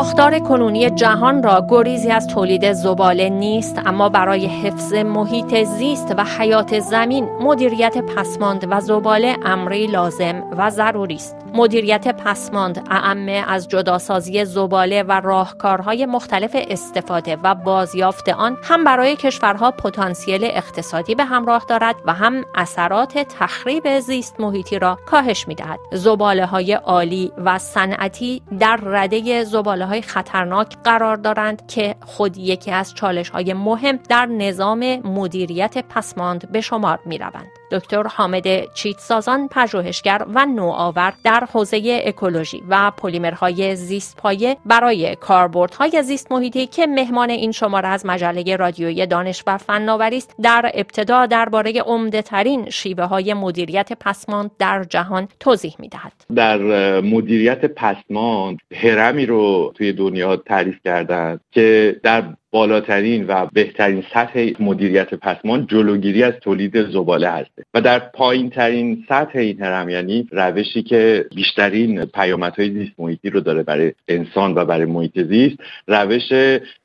ساختار کنونی جهان را گریزی از تولید زباله نیست اما برای حفظ محیط زیست و حیات زمین مدیریت پسماند و زباله امری لازم و ضروری است. مدیریت پسماند اعمه از جداسازی زباله و راهکارهای مختلف استفاده و بازیافت آن هم برای کشورها پتانسیل اقتصادی به همراه دارد و هم اثرات تخریب زیست محیطی را کاهش می‌دهد زباله های عالی و صنعتی در رده زباله های خطرناک قرار دارند که خود یکی از چالش های مهم در نظام مدیریت پسماند به شمار می روند. دکتر حامد چیتسازان پژوهشگر و نوآور در حوزه اکولوژی و پلیمرهای زیست پایه برای کاربردهای زیست محیطی که مهمان این شماره از مجله رادیویی دانش و فناوری است در ابتدا درباره عمده ترین شیوه های مدیریت پسماند در جهان توضیح می دهد. در مدیریت پسماند هرمی رو توی دنیا تعریف کردند که در بالاترین و بهترین سطح مدیریت پسمان جلوگیری از تولید زباله هسته. و در پایین ترین سطح این هرم یعنی روشی که بیشترین پیامدهای زیست محیطی رو داره برای انسان و برای محیط زیست روش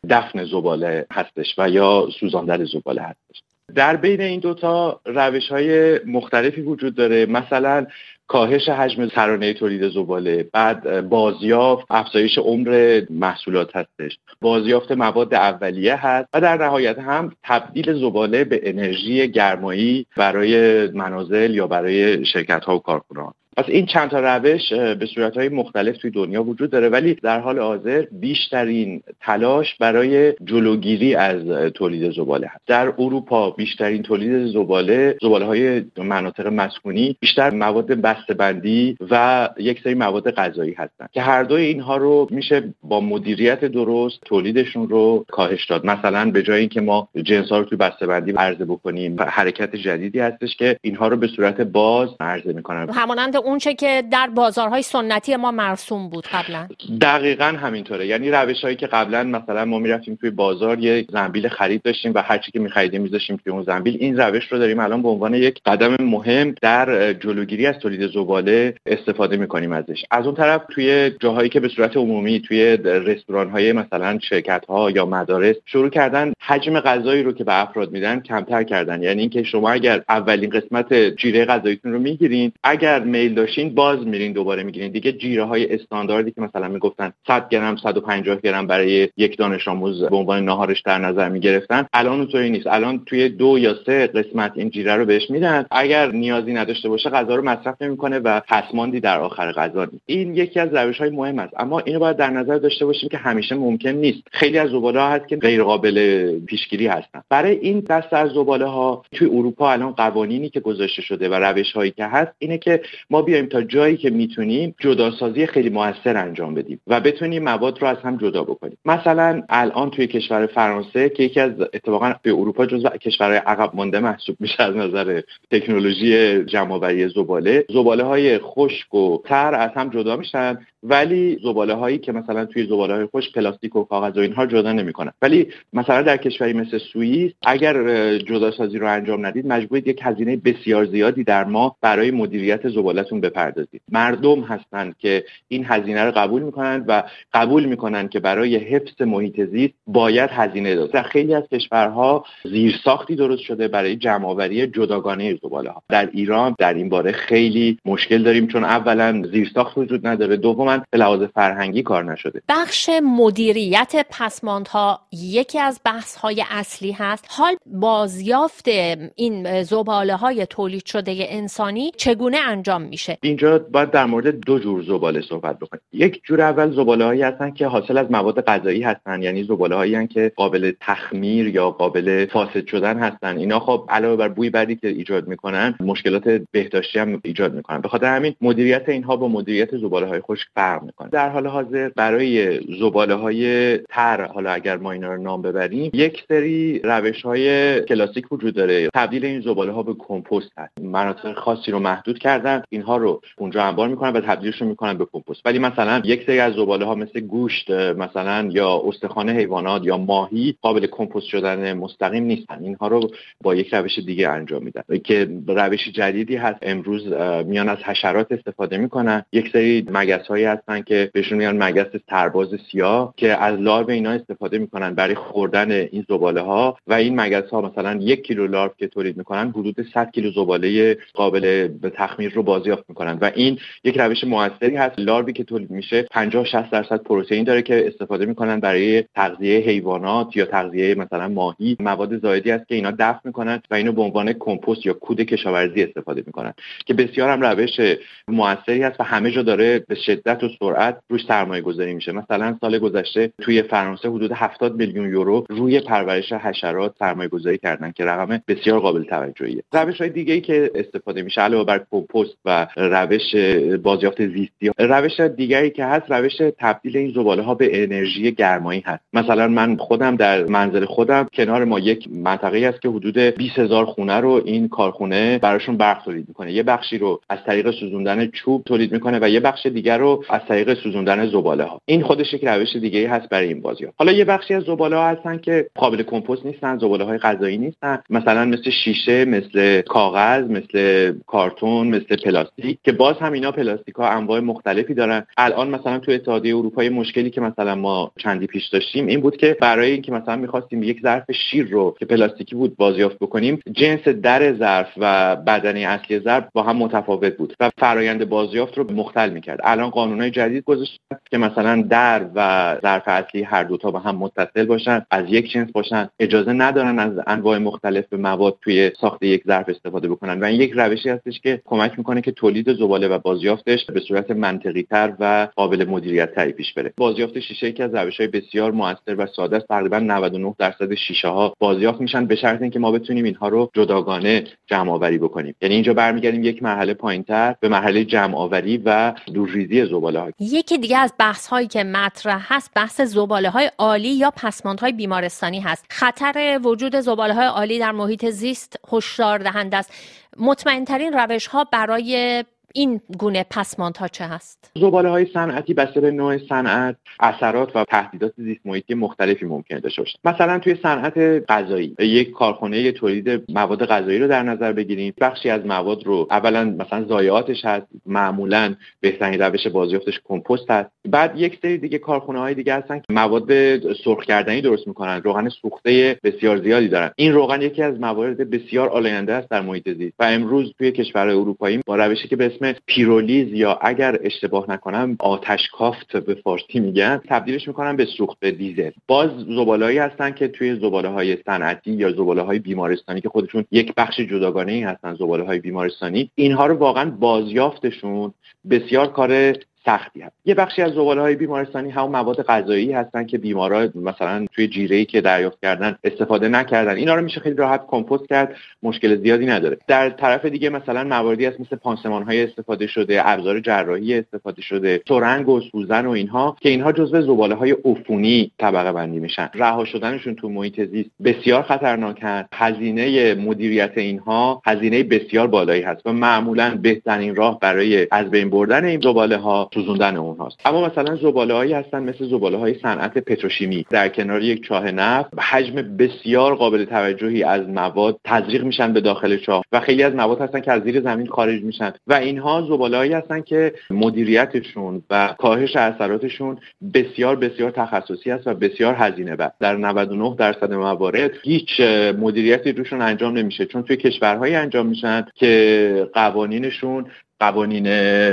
دفن زباله هستش و یا سوزاندن زباله هستش. در بین این دوتا روش های مختلفی وجود داره. مثلا کاهش حجم سرانه تولید زباله. بعد بازیافت افزایش عمر محصولات هستش. بازیافت مواد اولیه هست و در نهایت هم تبدیل زباله به انرژی گرمایی برای منازل یا برای شرکت ها و کارخانه‌ها پس این چند تا روش به صورت های مختلف توی دنیا وجود داره ولی در حال حاضر بیشترین تلاش برای جلوگیری از تولید زباله هست. در اروپا بیشترین تولید زباله زباله های مناطق مسکونی بیشتر مواد بسته‌بندی و یک سری مواد غذایی هستند که هر دوی اینها رو میشه با مدیریت درست تولیدشون رو کاهش داد. مثلا به جای اینکه ما جنس ها رو توی بسته‌بندی عرضه بکنیم حرکت جدیدی هستش که اینها رو به صورت باز عرضه می‌کنن. همانند اونچه که در بازارهای سنتی ما مرسوم بود قبلا. دقیقا همینطوره. یعنی روش هایی که قبلا مثلا ما می‌رفتیم توی بازار یک زنبیل خرید داشتیم و هرچی که میخریدیم میذاشتیم توی اون زنبیل. این روش رو داریم الان به عنوان یک قدم مهم در جلوگیری از تولید زباله استفاده می‌کنیم ازش. از اون طرف توی جاهایی که به صورت عمومی توی رستوران های مثلا شرکت ها یا مدارس شروع کردن حجم غذایی رو که به افراد میدن کمتر کردن. یعنی اینکه شما اگر اولین قسمت جیره غذاییتون رو می‌گیرین اگر میل داشتین باز میرین دوباره می‌گیرین. دیگه جیره های استانداردی که مثلا می‌گفتن 100 گرم 150 گرم برای یک دانش آموز به عنوان ناهارش در نظر می‌گرفتن. الان اونطوری نیست. الان توی دو یا سه قسمت این جیره رو بهش میدن. اگر نیازی نداشته باشه غذا رو مصرف نمی‌کنه و پسماندی در آخر غذا. نیست این یکی از روش های مهم است. اما اینو باید در نظر داشته باشیم که همیشه ممکن نیست. خیلی از زباله ها هست که غیر قابل پیشگیری هستن. برای این دست از زباله ها توی اروپا الان قوانینی که گذاشته شده و روش هایی که هست اینه که ما بیایم تا جایی که می‌تونیم جداسازی خیلی موثر انجام بدیم و بتونیم مواد رو از هم جدا بکنیم. مثلا الان توی کشور فرانسه که یکی از اتفاقا به اروپا جزو کشورهای عقب مانده محسوب میشه از نظر تکنولوژی جمعآوری زباله. زباله های خشک و تر از هم جدا میشن ولی زباله هایی که مثلا توی زباله های خوش پلاستیک و کاغذ و اینها جدا نمی‌کنن. ولی مثلا در کشوری مثل سوئیس اگر جداسازی رو انجام ندید مجبورید یک هزینه بسیار زیادی در ما برای مدیریت زبالتون بپردازید. مردم هستند که این هزینه رو قبول می‌کنند و قبول می‌کنند که برای حفظ محیط زیست باید هزینه داد. در خیلی از کشورها زیرساختی درست شده برای جمعآوری جداگانه زباله ها. در ایران در این باره خیلی مشکل داریم چون اولا زیرساخت وجود نداره دوما به لحاظ فرهنگی کار نشده. بخش مدیریت پسماندها یکی از بحث های اصلی هست. حال بازیافت این زباله های تولید شده انسانی چگونه انجام میشه. اینجا باید در مورد دو جور زباله صحبت بکنیم. یک جور اول زباله هایی هستن که حاصل از مواد غذایی هستن. یعنی زباله هایی که قابل تخمیر یا قابل فاسد شدن هستن. اینا خب علاوه بر بوی بدی که ایجاد می‌کنن مشکلات بهداشتی هم ایجاد می‌کنن. به خاطر همین مدیریت اینها با مدیریت زباله های خشک فرق می‌کنه. در حال حاضر برای زباله های تر حالا اگر ما اینا رو نام ببریم یک سری روش های کلاسیک وجود داره. تبدیل این زباله ها به کمپوست هست. مناطق خاصی رو محدود کردن. این اینها رو اونجا انبار می‌کنن و تبدیلشون می‌کنن به کمپوست ولی مثلا یک سری از زباله ها مثل گوشت مثلا یا استخوان حیوانات یا ماهی قابل کمپوست شدن مستقیم نیستن. اینها رو با یک روش دیگه انجام میدن. که روش جدیدی هست. امروز میان از حشرات استفاده می‌کنن. یک سری مگس هایی هستن که بهشون میان مگس سرباز سیاه که از لارو اینا استفاده می‌کنن برای خوردن این زباله ها. و این مگس ها مثلا یک کیلو لارو که تولید می‌کنن حدود 100 کیلو زباله قابل به تخمیر رو بازیافت می‌کنن و این یک روش موثری هست. لاروی که تولید میشه 50 60 درصد پروتئین داره که استفاده می‌کنن برای تغذیه حیوانات یا تغذیه مثلا ماهی. مواد زائدی است که اینا دفع می‌کنن و اینو به عنوان کمپوست یا کود کشاورزی استفاده می‌کنن که بسیار هم روش موثری هست و همه جا داره به شدت و سرعت روش سرمایه گذاری میشه. مثلا سال گذشته توی فرانسه حدود 70 میلیون یورو روی پرورش حشرات سرمایه گذاری کردن که رقم بسیار قابل توجهیه. روش های دیگه ای که استفاده میشه علاوه بر کمپوست و روش بازیافت زیستی. روش دیگری که هست روش تبدیل این زباله ها به انرژی گرمایی هست. مثلا من خودم در منزل خودم کنار ما یک منطقه است که حدود 20 هزار خونه رو این کارخونه براشون برق تولید می‌کنه. یه بخشی رو از طریق سوزوندن چوب تولید می‌کنه و یه بخش دیگر رو از طریق سوزوندن زباله ها. این خودش یک روش دیگه هست برای این بازی ها. حالا یه بخشی از زباله ها هستن که قابل کمپوست نیستن زباله های غذایی نیستن. مثلا مثل شیشه مثل کاغذ مثل کارتون مثل پلاستیک. که باز هم اینا پلاستیک ها انواع مختلفی دارن. الان مثلا تو اتحادیه اروپا مشکلی که مثلا ما چندی پیش داشتیم این بود که برای اینکه مثلا می‌خواستیم یک ظرف شیر رو که پلاستیکی بود بازیافت بکنیم جنس در ظرف و بدنه اصلی ظرف با هم متفاوت بود و فرایند بازیافت رو مختل می‌کرد. الان قانونهای جدید گذاشتن که مثلا در و ظرف اصلی هر دوتا با هم متصل باشن از یک جنس باشن. اجازه ندارن از انواع مختلف مواد توی ساخت یک ظرف استفاده بکنن و این یک روشی هستش که کمک می‌کنه که تولید زباله و بازیافتش به صورت منطقی تر و قابل مدیریت تری پیش بره. بازیافت شیشه که از روش های بسیار موثر و ساده است. تقریبا 99 درصد شیشه ها بازیافت میشن. به شرط اینکه ما بتونیم اینها رو جداگانه جمع آوری بکنیم. یعنی اینجا برمیگردیم یک مرحله پایینتر به مرحله جمع آوری و دورریزی زباله ها یکی دیگه از بحث هایی که مطرح هست بحث زباله های عالی یا پسماندهای بیمارستانی هست. خطر وجود زباله های عالی در محیط زیست هشدار دهنده است. مطمئن ترین روش ها برای این گونه پسماندها چه هست؟ زباله های صنعتی بسته به نوع صنعت اثرات و تهدیدات زیست محیطی مختلفی ممکن داشته باشه مثلا توی صنعت غذایی یک کارخانه تولید مواد غذایی رو در نظر بگیریم. بخشی از مواد رو اولا مثلا ضایعاتش هست معمولا بهترین روش بازیافتش کمپوست هست. بعد یک سری دیگه کارخونه های دیگه هستن که مواد سرخ کردنی درست می‌کنن روغن سوخته بسیار زیادی دارن. این روغن یکی از موارد بسیار آلاینده است در محیط زیست و امروز توی کشورهای اروپایی با روشی که به اسم پیرولیز یا اگر اشتباه نکنم آتش کافت به فارسی میگن. تبدیلش می‌کنن به سوخت دیزل. باز زبالهایی هستن که توی زباله های صنعتی یا زباله های بیمارستانی که خودشون یک بخش جداگانه ای هستن زباله های بیمارستانی اینها رو واقعا بازیافتشون. بسیار کار سختی هست. یه بخشی از زباله های بیمارستانی همون مواد غذایی هستن که بیمارا مثلا توی جیره که دریافت کردن استفاده نکردن. اینا رو میشه خیلی راحت کمپوست کرد مشکل زیادی نداره. در طرف دیگه مثلا مواردی هست مثل پانسمان های استفاده شده ابزار جراحی استفاده شده سرنگ و سوزن و اینها که اینها جزو زباله های عفونی طبقه بندی میشن. رها شدنشون تو محیط زیست بسیار خطرناک هست. هزینه مدیریت اینها هزینه بسیار بالایی هست و معمولا بهترین راه برای از بین بردن این زباله ها سوزوندن اونهاست. اما مثلا زباله هایی هستن مثل زباله های صنعت پتروشیمی. در کنار یک چاه نفت حجم بسیار قابل توجهی از مواد تزریق میشن به داخل چاه و خیلی از مواد هستن که از زیر زمین خارج میشن. و اینها زباله هایی هستن که مدیریتشون و کاهش اثراتشون بسیار بسیار تخصصی است و بسیار هزینه بر. در 99 درصد موارد هیچ مدیریتی روشون انجام نمیشه. چون توی کشورهایی انجام میشن که قوانینشون قوانین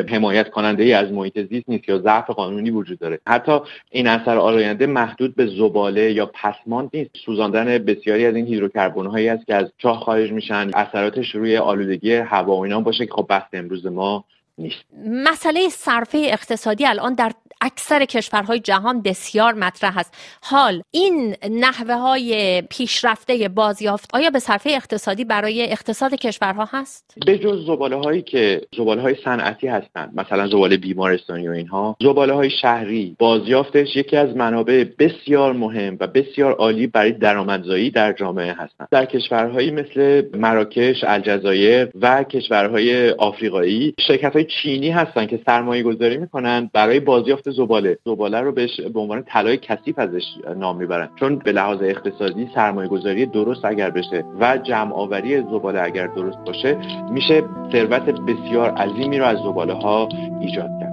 حمایت کننده ای از محیط زیست نیست یا ضعف قانونی وجود داره. حتی این اثر آلاینده محدود به زباله یا پسماند نیست. سوزاندن بسیاری از این هیدروکربن هایی است که از چاه خارج میشن اثراتش روی آلودگی هوا و اینا باشه که خب بحث امروز ما نیست. مسئله صرفه اقتصادی الان در اکثر کشورهای جهان بسیار مطرح است. حال این نحوه های پیشرفته بازیافت آیا به صرفه اقتصادی برای اقتصاد کشورها هست؟ به جز زباله هایی که زباله های صنعتی هستند مثلا زباله بیمارستانی و اینها زباله های شهری بازیافتش یکی از منابع بسیار مهم و بسیار عالی برای درآمدزایی در جامعه هستند. در کشورهایی مثل مراکش الجزایر و کشورهای آفریقایی شرکت های چینی هستند که سرمایه گذاری می‌کنن برای بازیافت زباله. زباله رو به عنوان طلای کثیف ازش نام می‌برن. چون به لحاظ اقتصادی سرمایه گذاری درست اگر بشه و جمع آوری زباله اگر درست باشه میشه ثروت بسیار عظیمی رو از زباله ها ایجاد کرد.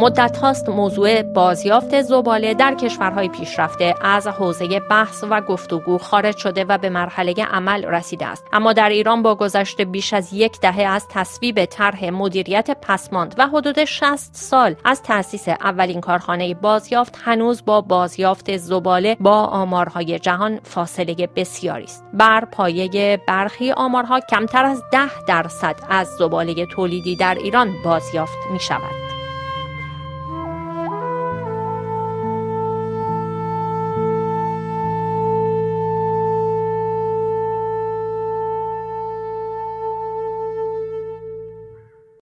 مدت هاست موضوع بازیافت زباله در کشورهای پیشرفته از حوزه بحث و گفتگو خارج شده و به مرحله عمل رسیده است. اما در ایران با گذشت بیش از یک دهه از تصویب طرح مدیریت پسماند و حدود 60 سال از تأسیس اولین کارخانه بازیافت هنوز با بازیافت زباله با آمارهای جهان فاصله بسیاری است. بر پایه برخی آمارها کمتر از ده درصد از زباله تولیدی در ایران بازیافت می شود